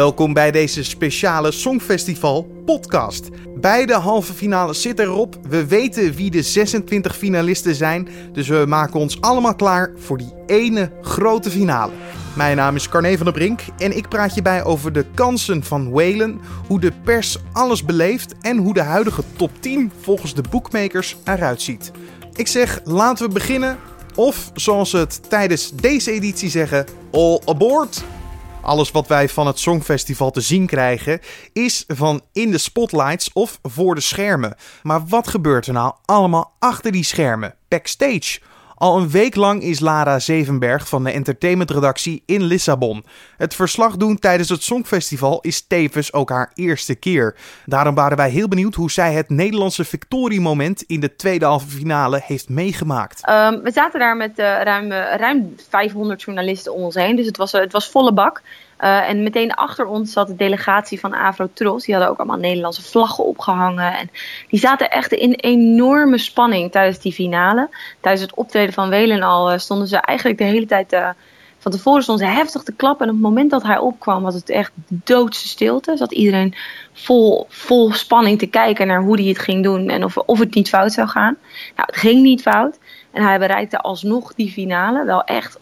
Welkom bij deze speciale Songfestival podcast. Beide halve finales zitten erop. We weten wie de 26 finalisten zijn, dus we maken ons allemaal klaar voor die ene grote finale. Mijn naam is Carne van der Brink en ik praat je bij over de kansen van Whalen, hoe de pers alles beleeft en hoe de huidige top 10 volgens de bookmakers eruit ziet. Ik zeg laten we beginnen, of zoals ze het tijdens deze editie zeggen, all aboard! Alles wat wij van het Songfestival te zien krijgen is van in de spotlights of voor de schermen. Maar wat gebeurt er nou allemaal achter die schermen, backstage? Al een week lang is Lara Zevenberg van de entertainmentredactie in Lissabon. Het verslag doen tijdens het Songfestival is tevens ook haar eerste keer. Daarom waren wij heel benieuwd hoe zij het Nederlandse victoriemoment in de tweede halve finale heeft meegemaakt. Um, we zaten daar met uh, ruim, uh, ruim 500 journalisten om ons heen, dus het was, uh, het was volle bak. Uh, en meteen achter ons zat de delegatie van Avro Tros. Die hadden ook allemaal Nederlandse vlaggen opgehangen. En die zaten echt in enorme spanning tijdens die finale. Tijdens het optreden van Welen al uh, stonden ze eigenlijk de hele tijd... Uh, van tevoren stonden ze heftig te klappen. En op het moment dat hij opkwam was het echt doodse stilte. Zat iedereen vol, vol spanning te kijken naar hoe hij het ging doen. En of, of het niet fout zou gaan. Nou, het ging niet fout. En hij bereikte alsnog die finale. Wel echt,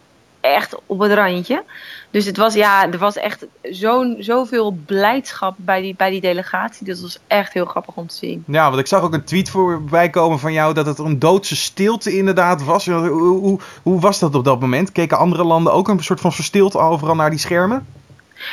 echt op het randje. Dus het was, ja, er was echt zo'n zoveel blijdschap bij die, bij die delegatie. Dus dat was echt heel grappig om te zien. Ja, want ik zag ook een tweet voorbij komen van jou dat het een doodse stilte inderdaad was. Hoe, hoe, hoe was dat op dat moment? Keken andere landen ook een soort van verstilte overal naar die schermen?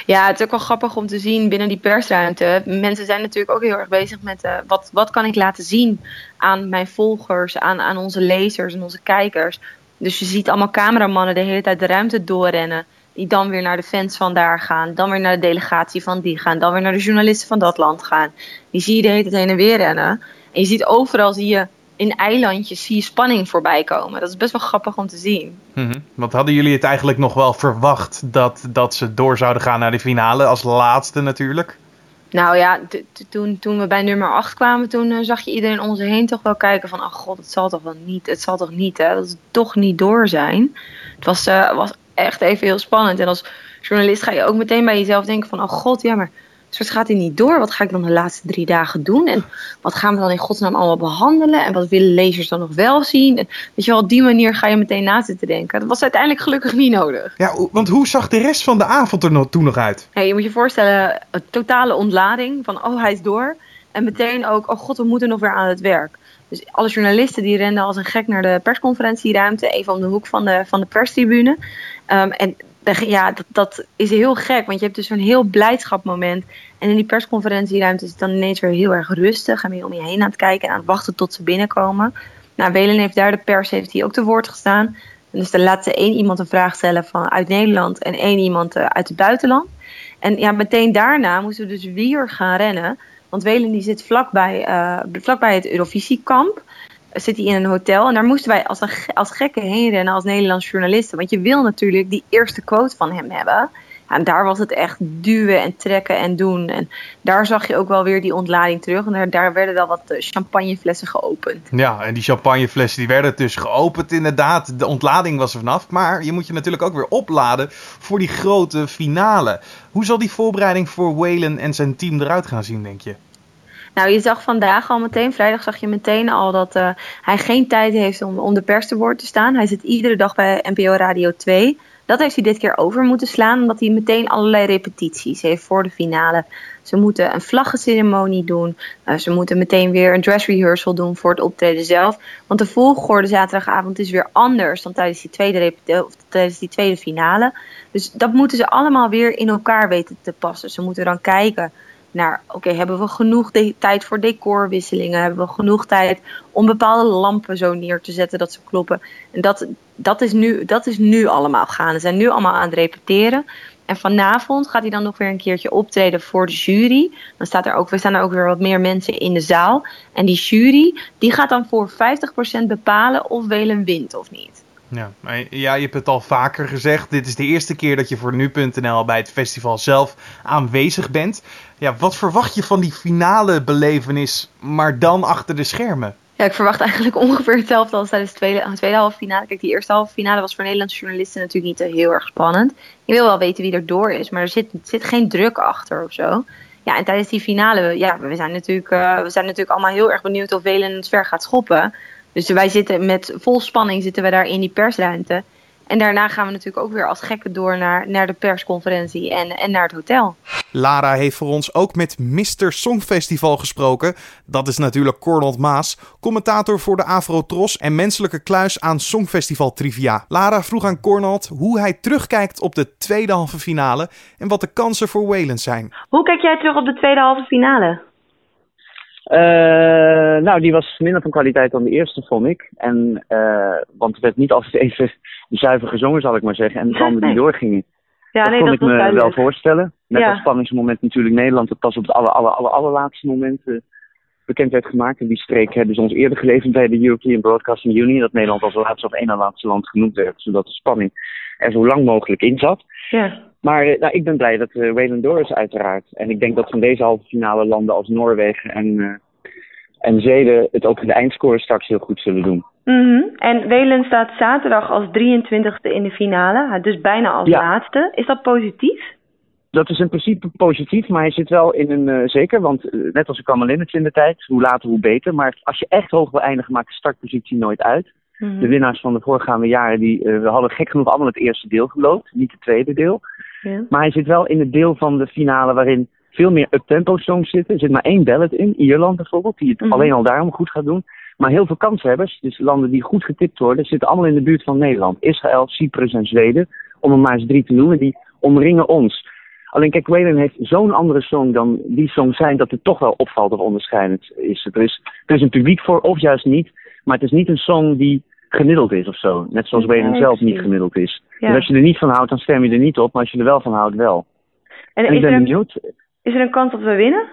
Ja, het is ook wel grappig om te zien binnen die persruimte. Mensen zijn natuurlijk ook heel erg bezig met uh, wat, wat kan ik laten zien aan mijn volgers, aan, aan onze lezers en onze kijkers. Dus je ziet allemaal cameramannen de hele tijd de ruimte doorrennen. Die dan weer naar de fans van daar gaan. Dan weer naar de delegatie van die gaan. Dan weer naar de journalisten van dat land gaan. Die zie je de hele tijd heen en weer rennen. En je ziet overal, zie je in eilandjes, zie je spanning voorbij komen. Dat is best wel grappig om te zien. Mm-hmm. Want hadden jullie het eigenlijk nog wel verwacht dat, dat ze door zouden gaan naar de finale? Als laatste natuurlijk. Nou ja, toen, toen we bij nummer 8 kwamen, toen uh, zag je iedereen om zich heen toch wel kijken van... ach god, het zal toch wel niet, het zal toch niet, hè, dat het toch niet door zijn. Het was, uh, was echt even heel spannend. En als journalist ga je ook meteen bij jezelf denken van... oh god, ja, maar straks gaat hij niet door. Wat ga ik dan de laatste drie dagen doen? En wat gaan we dan in godsnaam allemaal behandelen? En wat willen lezers dan nog wel zien? En weet je wel, op die manier ga je meteen na zitten denken. Dat was uiteindelijk gelukkig niet nodig. Ja, want hoe zag de rest van de avond er nog, toen nog uit? Hey, je moet je voorstellen, een totale ontlading van... oh, hij is door. En meteen ook, oh god, we moeten nog weer aan het werk. Dus alle journalisten die renden als een gek naar de persconferentieruimte, even om de hoek van de, van de perstribune. Um, en ja, dat, dat, is heel gek, want je hebt dus een heel blijdschapmoment. En in die persconferentieruimte is het dan ineens weer heel erg rustig. En om je heen aan het kijken en aan het wachten tot ze binnenkomen. Nou, Welen heeft daar de pers heeft hier ook te woord gestaan. Dus dan laat ze één iemand een vraag stellen van uit Nederland en één iemand uit het buitenland. En ja, meteen daarna moesten we dus weer gaan rennen. Want Welen die zit vlakbij, uh, vlakbij het Eurovisiekamp zit hij in een hotel. En daar moesten wij als, een, als gekken heen als Nederlandse journalisten. Want je wil natuurlijk die eerste quote van hem hebben. En daar was het echt duwen en trekken en doen. En daar zag je ook wel weer die ontlading terug. En daar, werden wel wat champagneflessen geopend. Ja, en die champagneflessen die werden dus geopend inderdaad. De ontlading was er vanaf. Maar je moet je natuurlijk ook weer opladen voor die grote finale. Hoe zal die voorbereiding voor Whalen en zijn team eruit gaan zien, denk je? Nou, je zag vandaag al meteen, vrijdag zag je meteen al dat uh, hij geen tijd heeft om, om de pers te woord te staan. Hij zit iedere dag bij NPO Radio 2. Dat heeft hij dit keer over moeten slaan, omdat hij meteen allerlei repetities heeft voor de finale. Ze moeten een vlaggenceremonie doen. Uh, ze moeten meteen weer een dress rehearsal doen voor het optreden zelf. Want de volgorde zaterdagavond is weer anders dan tijdens die tweede, of tijdens die tweede finale. Dus dat moeten ze allemaal weer in elkaar weten te passen. Ze moeten dan kijken naar, oké, hebben we genoeg tijd voor decorwisselingen? Hebben we genoeg tijd om bepaalde lampen zo neer te zetten dat ze kloppen? En dat, dat, is, nu, dat is nu allemaal gaan. Ze zijn nu allemaal aan het repeteren. En vanavond gaat hij dan nog weer een keertje optreden voor de jury. Dan staat er ook, we staan er ook weer wat meer mensen in de zaal. En die jury, die gaat dan voor 50% bepalen of Welen wint of niet. Ja, maar ja, je hebt het al vaker gezegd. Dit is de eerste keer dat je voor nu.nl bij het festival zelf aanwezig bent. Ja, wat verwacht je van die finale belevenis, maar dan achter de schermen? Ja, ik verwacht eigenlijk ongeveer hetzelfde als tijdens de tweede, tweede halve finale. Kijk, die eerste halve finale was voor Nederlandse journalisten natuurlijk niet heel erg spannend. Je wil wel weten wie er door is, maar er zit, zit geen druk achter of zo. Ja, en tijdens die finale, ja, we zijn natuurlijk, uh, we zijn natuurlijk allemaal heel erg benieuwd of Welen het ver gaat schoppen. Dus wij zitten met vol spanning zitten we daar in die persruimte. En daarna gaan we natuurlijk ook weer als gekken door naar, naar de persconferentie en, en naar het hotel. Lara heeft voor ons ook met Mr. Songfestival gesproken. Dat is natuurlijk Cornald Maas, commentator voor de Afro-Tros en menselijke kluis aan Songfestival Trivia. Lara vroeg aan Cornald hoe hij terugkijkt op de tweede halve finale en wat de kansen voor Wayland zijn. Hoe kijk jij terug op de tweede halve finale? Uh, nou, die was minder van kwaliteit dan de eerste, vond ik. En, uh, want het werd niet altijd even zuiver gezongen, zal ik maar zeggen. En de landen die doorgingen. Ja, dat nee, kon dat ik me duidelijk. wel voorstellen. Net ja. als spanningsmoment natuurlijk Nederland, dat pas op het aller, aller, aller, allerlaatste moment uh, bekend werd gemaakt. En die streek hebben ze ons eerder geleverd bij de European Broadcasting Union. Dat Nederland als laatste of één na laatste land genoemd werd. Zodat de spanning er zo lang mogelijk in zat. Ja. Maar nou, ik ben blij dat uh, Wayland Doris uiteraard. En ik denk dat van deze halve finale landen als Noorwegen en, uh, en Zweden het ook in de eindscore straks heel goed zullen doen. Mm -hmm. En Welen staat zaterdag als 23e in de finale, dus bijna als ja. laatste. Is dat positief? Dat is in principe positief, maar hij zit wel in een uh, zeker, want uh, net als ik het in de tijd, hoe later hoe beter. Maar als je echt hoog wil eindigen, maakt de startpositie nooit uit. Mm -hmm. De winnaars van de voorgaande jaren, die, uh, we hadden gek genoeg allemaal het eerste deel geloofd, niet het tweede deel. Ja. Maar hij zit wel in het deel van de finale waarin veel meer up-tempo songs zitten. Er zit maar één ballad in, Ierland bijvoorbeeld, die het mm -hmm. alleen al daarom goed gaat doen. Maar heel veel kanshebbers, dus landen die goed getipt worden, zitten allemaal in de buurt van Nederland. Israël, Cyprus en Zweden, om er maar eens drie te noemen, die omringen ons. Alleen kijk, Waylon heeft zo'n andere song dan die songs zijn, dat het toch wel opvalt of onderscheidend is. Er is, er is een publiek voor, of juist niet, maar het is niet een song die gemiddeld is of zo. Net zoals ja, zelf niet gemiddeld is. Ja. Dus als je er niet van houdt, dan stem je er niet op, maar als je er wel van houdt, wel. En, en ik ben er, benieuwd. Is er een kans dat we winnen?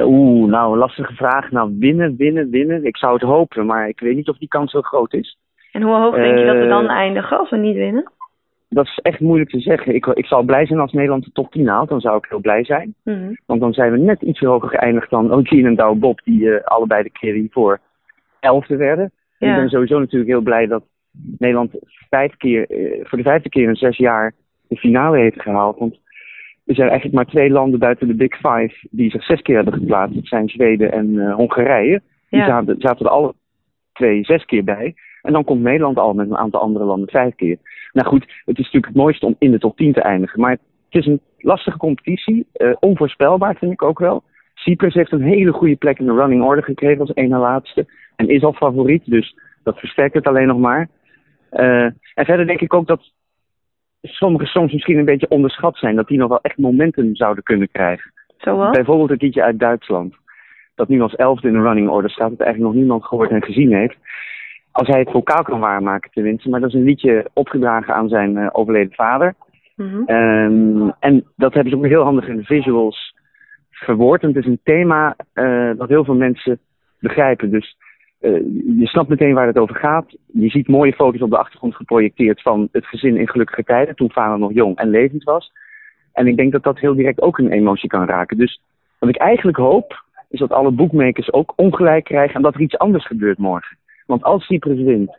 Oeh, nou, lastige vraag. Nou, winnen, winnen, winnen. Ik zou het hopen, maar ik weet niet of die kans heel groot is. En hoe hoog denk je dat we dan eindigen als we niet winnen? Dat is echt moeilijk te zeggen. Ik, ik zou blij zijn als Nederland de top 10 haalt. Dan zou ik heel blij zijn. Mm -hmm. Want dan zijn we net iets hoger geëindigd dan O'Gene en Douwe Bob, die uh, allebei de keer hiervoor elfde werden. Ja. Ik ben sowieso natuurlijk heel blij dat Nederland vijf keer, uh, voor de vijfde keer in zes jaar de finale heeft gehaald. Want er zijn eigenlijk maar twee landen buiten de Big Five die zich zes keer hebben geplaatst. Dat zijn Zweden en uh, Hongarije. Die ja. zaten, zaten er alle twee zes keer bij. En dan komt Nederland al met een aantal andere landen vijf keer. Nou goed, het is natuurlijk het mooiste om in de top 10 te eindigen. Maar het is een lastige competitie. Uh, onvoorspelbaar vind ik ook wel. Cyprus heeft een hele goede plek in de running order gekregen als één na laatste. En is al favoriet, dus dat versterkt het alleen nog maar. Uh, en verder denk ik ook dat sommige songs misschien een beetje onderschat zijn. Dat die nog wel echt momentum zouden kunnen krijgen. Zo Bijvoorbeeld een liedje uit Duitsland. Dat nu als elfde in de running order staat. Dat eigenlijk nog niemand gehoord en gezien heeft. Als hij het vocaal kan waarmaken tenminste. Maar dat is een liedje opgedragen aan zijn uh, overleden vader. Mm -hmm. um, en dat hebben ze ook heel handig in de visuals verwoord. En het is een thema uh, dat heel veel mensen begrijpen. Dus uh, je snapt meteen waar het over gaat. Je ziet mooie foto's op de achtergrond geprojecteerd van het gezin in gelukkige tijden, toen vader nog jong en levend was. En ik denk dat dat heel direct ook een emotie kan raken. Dus wat ik eigenlijk hoop, is dat alle boekmakers ook ongelijk krijgen en dat er iets anders gebeurt morgen. Want als Cyprus wint,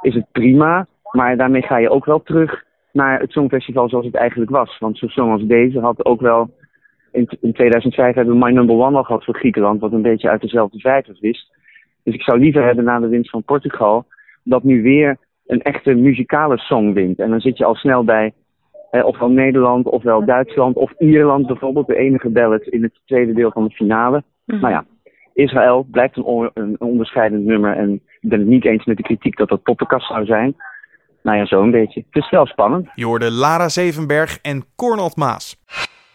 is het prima, maar daarmee ga je ook wel terug naar het Songfestival zoals het eigenlijk was. Want zo'n song als deze had ook wel. In, in 2005 hebben we My Number One al gehad voor Griekenland, wat een beetje uit dezelfde vijvers wist. Dus ik zou liever hebben na de winst van Portugal dat nu weer een echte muzikale song wint. En dan zit je al snel bij eh, ofwel Nederland, ofwel Duitsland, of Ierland bijvoorbeeld, de enige ballad in het tweede deel van de finale. Mm. Nou ja, Israël blijft een, on een onderscheidend nummer en ik ben het niet eens met de kritiek dat dat poppenkast zou zijn. Nou ja, zo een beetje. Het is wel spannend. Je hoorde Lara Zevenberg en Cornald Maas.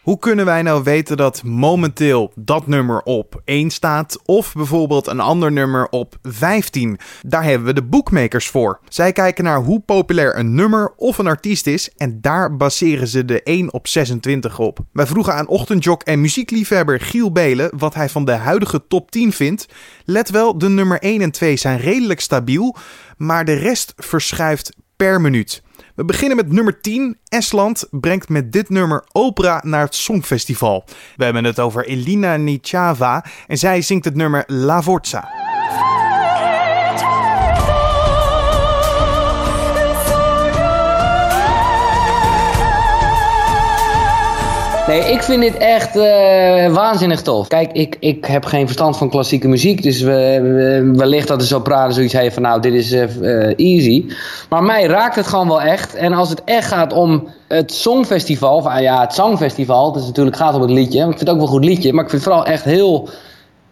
Hoe kunnen wij nou weten dat momenteel dat nummer op 1 staat of bijvoorbeeld een ander nummer op 15? Daar hebben we de bookmakers voor. Zij kijken naar hoe populair een nummer of een artiest is en daar baseren ze de 1 op 26 op. Wij vroegen aan ochtendjok en muziekliefhebber Giel Belen wat hij van de huidige top 10 vindt. Let wel, de nummer 1 en 2 zijn redelijk stabiel, maar de rest verschuift per minuut. We beginnen met nummer 10. Estland brengt met dit nummer opera naar het Songfestival. We hebben het over Elina Nichava en zij zingt het nummer La Forza. Nee, ik vind dit echt uh, waanzinnig tof. Kijk, ik, ik heb geen verstand van klassieke muziek. Dus we, we, wellicht dat de sopraan zoiets heeft van nou, dit is uh, easy. Maar mij raakt het gewoon wel echt. En als het echt gaat om het Songfestival. Of, ja, het Songfestival. Is natuurlijk gaat om het liedje. Ik vind het ook wel een goed liedje. Maar ik vind het vooral echt heel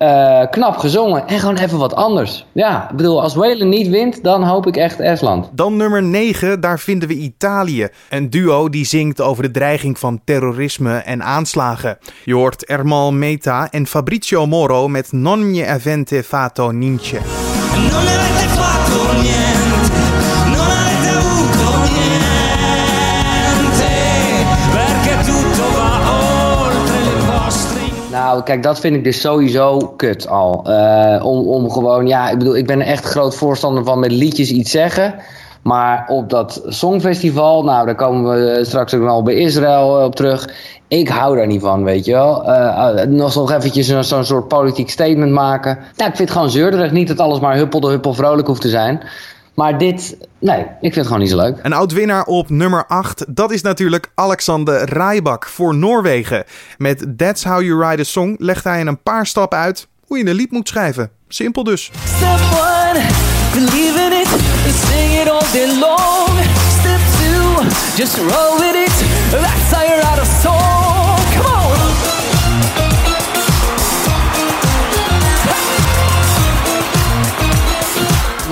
uh, knap gezongen en gewoon even wat anders. Ja, ik bedoel, als Whalen niet wint, dan hoop ik echt Estland. Dan nummer 9, daar vinden we Italië. Een duo die zingt over de dreiging van terrorisme en aanslagen. Je hoort Ermal Meta en Fabrizio Moro met Non mi avente fatto niente. Non avete fatto niente, Nou, kijk, dat vind ik dus sowieso kut al. Uh, om, om gewoon, ja, ik bedoel, ik ben echt groot voorstander van met liedjes iets zeggen. Maar op dat Songfestival, nou, daar komen we straks ook al bij Israël op terug. Ik hou daar niet van, weet je wel. Uh, nog, nog eventjes zo'n soort politiek statement maken. Nou, ik vind het gewoon zeurderig. Niet dat alles maar huppel de huppel vrolijk hoeft te zijn. Maar dit, nee, ik vind het gewoon niet zo leuk. Een oud-winnaar op nummer 8, dat is natuurlijk Alexander Rijbak voor Noorwegen. Met That's How You Write a Song legt hij in een paar stappen uit hoe je een lied moet schrijven. Simpel dus. Step one, believe in it, sing it all day long. Step two, just roll with it, that's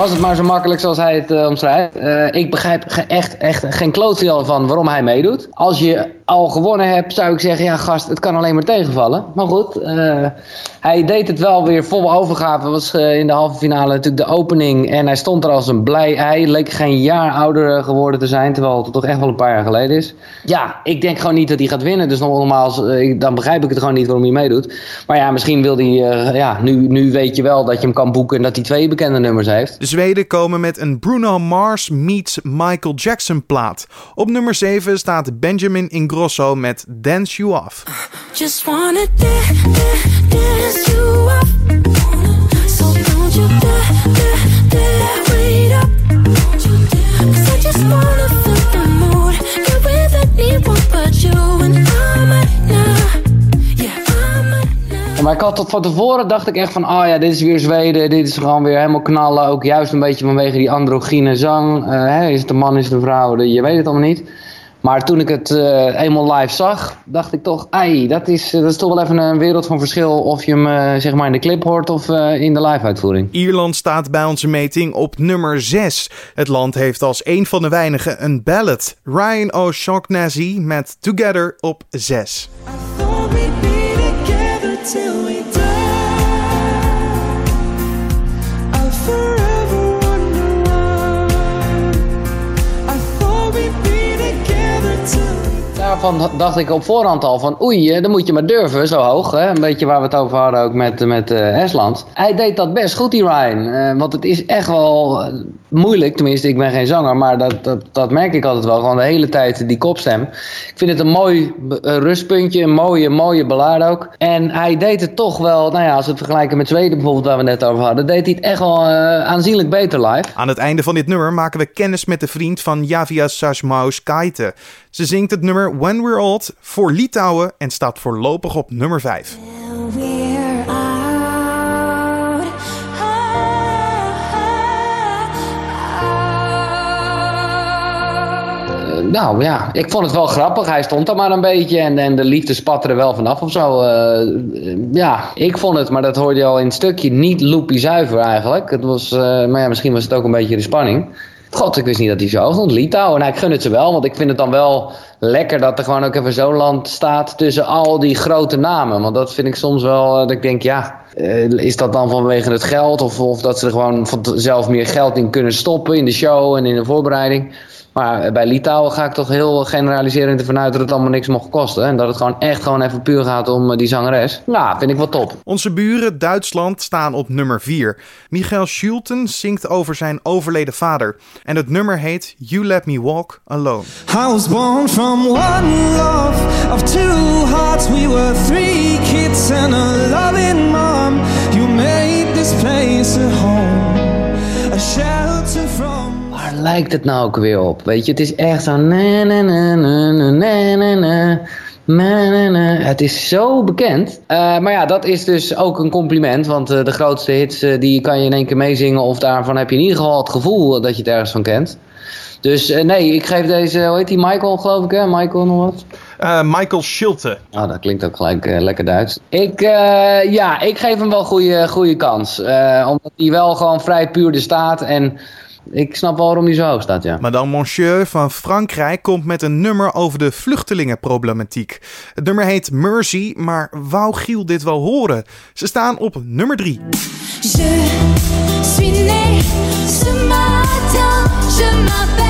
was het maar zo makkelijk zoals hij het uh, omschrijft. Uh, ik begrijp echt, echt geen klootje van waarom hij meedoet. Als je al gewonnen hebt, zou ik zeggen, ja gast, het kan alleen maar tegenvallen. Maar goed, uh, hij deed het wel weer vol overgave. was in de halve finale natuurlijk de opening. En hij stond er als een blij ei. Leek geen jaar ouder geworden te zijn, terwijl het toch echt wel een paar jaar geleden is. Ja, ik denk gewoon niet dat hij gaat winnen. Dus normaal, dan begrijp ik het gewoon niet waarom hij meedoet. Maar ja, misschien wil hij, ja, nu, nu weet je wel dat je hem kan boeken en dat hij twee bekende nummers heeft. De Zweden komen met een Bruno Mars meets Michael Jackson plaat. Op nummer 7 staat Benjamin Ingrosso met Dance You Off. Just wanna dance you off. So don't you dare, dare, dare, wait I just wanna feel the mood. Get with anyone but you and I'm Maar ik had tot van tevoren dacht ik echt van, oh ja, dit is weer Zweden, dit is gewoon weer helemaal knallen. Ook juist een beetje vanwege die androgyne zang. Uh, hè, is het een man, is het een vrouw, je weet het allemaal niet. Maar toen ik het uh, eenmaal live zag, dacht ik toch, ai, dat is, dat is toch wel even een wereld van verschil of je hem uh, zeg maar in de clip hoort of uh, in de live uitvoering. Ierland staat bij onze meting op nummer 6. Het land heeft als een van de weinigen een ballad. Ryan O'Shaughnessy met Together op 6. Till we Daarvan dacht ik op voorhand al van oei, dan moet je maar durven, zo hoog. Hè? Een beetje waar we het over hadden ook met, met uh. Hij deed dat best goed, die Ryan. Uh, want het is echt wel moeilijk, tenminste ik ben geen zanger, maar dat, dat, dat merk ik altijd wel. Gewoon de hele tijd die kopstem. Ik vind het een mooi rustpuntje, een mooie, mooie ballade ook. En hij deed het toch wel, nou ja, als we het vergelijken met Zweden bijvoorbeeld, waar we net over hadden, deed hij het echt wel aanzienlijk beter live. Aan het einde van dit nummer maken we kennis met de vriend van Javia Sasmaus Kaite. Ze zingt het nummer When We're Old voor Litouwen en staat voorlopig op nummer 5. nou ja, ik vond het wel grappig. Hij stond er maar een beetje en, en de liefde spatte er wel vanaf of zo. Uh, ja, ik vond het, maar dat hoorde je al in het stukje, niet loopy zuiver eigenlijk. Het was, maar ja, misschien was het ook een beetje de spanning. God, ik wist niet dat hij zo stond. Litouwen, nou, ik gun het ze wel, want ik vind het dan wel lekker dat er gewoon ook even zo'n land staat tussen al die grote namen. Want dat vind ik soms wel, dat ik denk, ja, is dat dan vanwege het geld? Of, of dat ze er gewoon zelf meer geld in kunnen stoppen in de show en in de voorbereiding? Maar bij Litouwen ga ik toch heel generaliserend ervan uit dat het allemaal niks mocht kosten. En dat het gewoon echt gewoon even puur gaat om die zangeres. Nou, vind ik wel top. Onze buren Duitsland staan op nummer 4. Michael Schulten zingt over zijn overleden vader. En het nummer heet You Let Me Walk Alone. I was born from one love of two hearts. We were three kids and a loving mom. You made this place a home. A lijkt het nou ook weer op? Weet je, het is echt zo... Na, na, na, na, na, na, na. Het is zo bekend. Uh, maar ja, dat is dus ook een compliment. Want uh, de grootste hits uh, die kan je in één keer meezingen. Of daarvan heb je in ieder geval het gevoel dat je het ergens van kent. Dus nee, ik geef deze, hoe heet die, Michael geloof ik hè? Michael nog wat? Michael Schulte. Oh, dat klinkt ook gelijk lekker Duits. Ik, ja, ik geef hem wel goede, goede kans. omdat hij wel gewoon vrij puur de staat en ik snap wel waarom die zo hoog staat, ja. Madame Monsieur van Frankrijk komt met een nummer over de vluchtelingenproblematiek. Het nummer heet Mercy, maar wou Giel dit wel horen? Ze staan op nummer 3. Je suis né ce matin, je m'appelle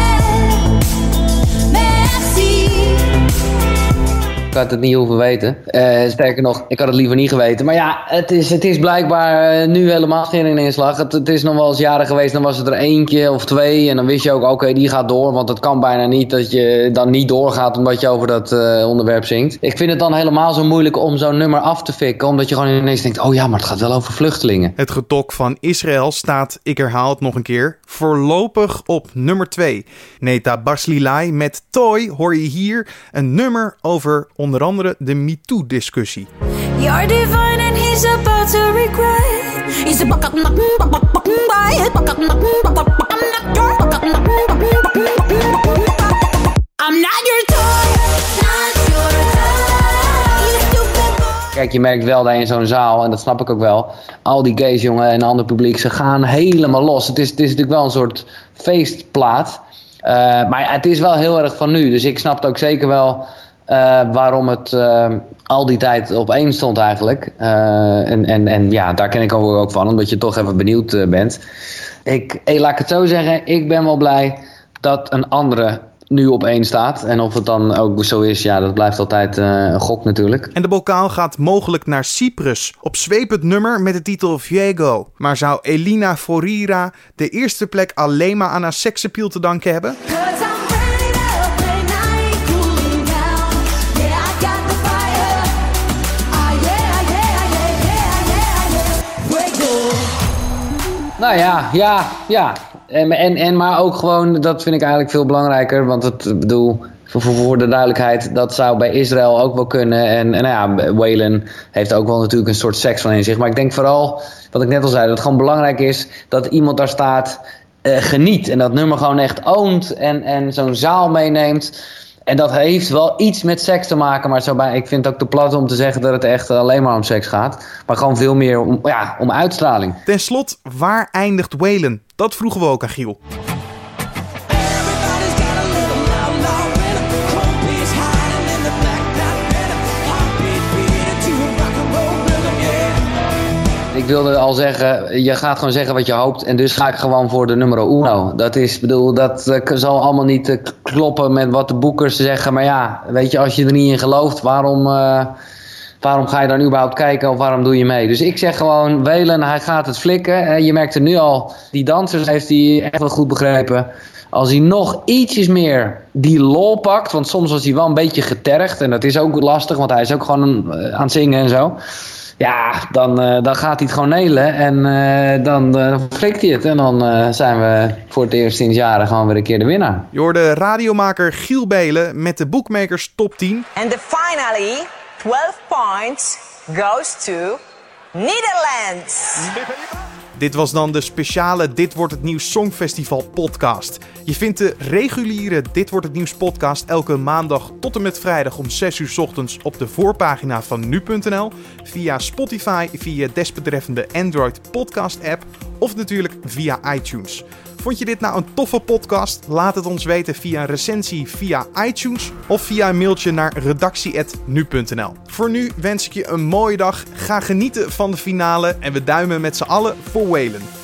Ik had het niet hoeven weten. Uh, sterker nog, ik had het liever niet geweten. Maar ja, het is, het is blijkbaar uh, nu helemaal geen inslag. Het, is nog wel eens jaren geweest, dan was het er eentje of twee. En dan wist je ook, oké, die gaat door. Want het kan bijna niet dat je dan niet doorgaat omdat je over dat uh, onderwerp zingt. Ik vind het dan helemaal zo moeilijk om zo'n nummer af te fikken. Omdat je gewoon ineens denkt, oh ja, maar het gaat wel over vluchtelingen. Het getok van Israël staat, ik herhaal het nog een keer, voorlopig op nummer 2. Neta Baslilai met Toy hoor je hier een nummer over onder andere de MeToo-discussie. Kijk, je merkt wel dat in zo'n zaal, en dat snap ik ook wel, al die gays, jongen, en ander publiek, ze gaan helemaal los. Het is, het is natuurlijk wel een soort feestplaat. Uh, maar het is wel heel erg van nu. Dus ik snap het ook zeker wel uh, waarom het uh, al die tijd op één stond eigenlijk. Uh, en, en, en ja, daar ken ik ook, ook van, omdat je toch even benieuwd bent. Ik, laat ik het zo zeggen, ik ben wel blij dat een andere nu op één staat. En of het dan ook zo is, ja, dat blijft altijd een gok natuurlijk. En de bokaal gaat mogelijk naar Cyprus. Op zweep nummer met de titel Viego. Maar zou Elina Forira de eerste plek alleen maar aan haar seksappeal te danken hebben? Nou ja, ja, ja. En, en, en, maar ook gewoon, dat vind ik eigenlijk veel belangrijker. Want het bedoel, voor, voor de duidelijkheid, dat zou bij Israël ook wel kunnen. En, en nou ja, Whalen heeft ook wel natuurlijk een soort seks van in zich. Maar ik denk vooral, wat ik net al zei, dat het gewoon belangrijk is dat iemand daar staat, uh, geniet. En dat nummer gewoon echt oont en, en zo'n zaal meeneemt. En dat heeft wel iets met seks te maken, maar zo bij, ik vind het ook te plat om te zeggen dat het echt alleen maar om seks gaat. Maar gewoon veel meer om, ja, om uitstraling. Ten slot, waar eindigt Whalen? Dat vroegen we ook aan Giel. Wilde al zeggen, je gaat gewoon zeggen wat je hoopt. En dus ga ik gewoon voor de nummer uno. Dat is, bedoel, dat zal allemaal niet uh, kloppen met wat de boekers zeggen. Maar ja, weet je, als je er niet in gelooft, waarom, uh, waarom ga je dan überhaupt kijken of waarom doe je mee? Dus ik zeg gewoon, Welen, hij gaat het flikken. je merkt er nu al, die dansers heeft hij echt wel goed begrepen. Als hij nog ietsjes meer die lol pakt, want soms was hij wel een beetje getergd. En dat is ook lastig, want hij is ook gewoon aan het zingen en zo. Ja, dan, uh, dan gaat hij het gewoon nelen en uh, dan uh, flikt hij het. En dan zijn we voor het eerst sinds jaren gewoon weer een keer de winnaar. Je hoorde radiomaker Giel Belen met de Bookmakers Top 10. En the finally 12 points goes to Netherlands. Dit was dan de speciale Dit wordt het nieuws Songfestival podcast. Je vindt de reguliere Dit wordt het nieuws podcast elke maandag tot en met vrijdag om 6 uur ochtends op de voorpagina van nu.nl, via Spotify, via desbetreffende Android podcast app of natuurlijk via iTunes. Vond je dit nou een toffe podcast? Laat het ons weten via een recensie via iTunes of via een mailtje naar redactie.nu.nl. Voor nu wens ik je een mooie dag. Ga genieten van de finale en we duimen met z'n allen voor Whalen.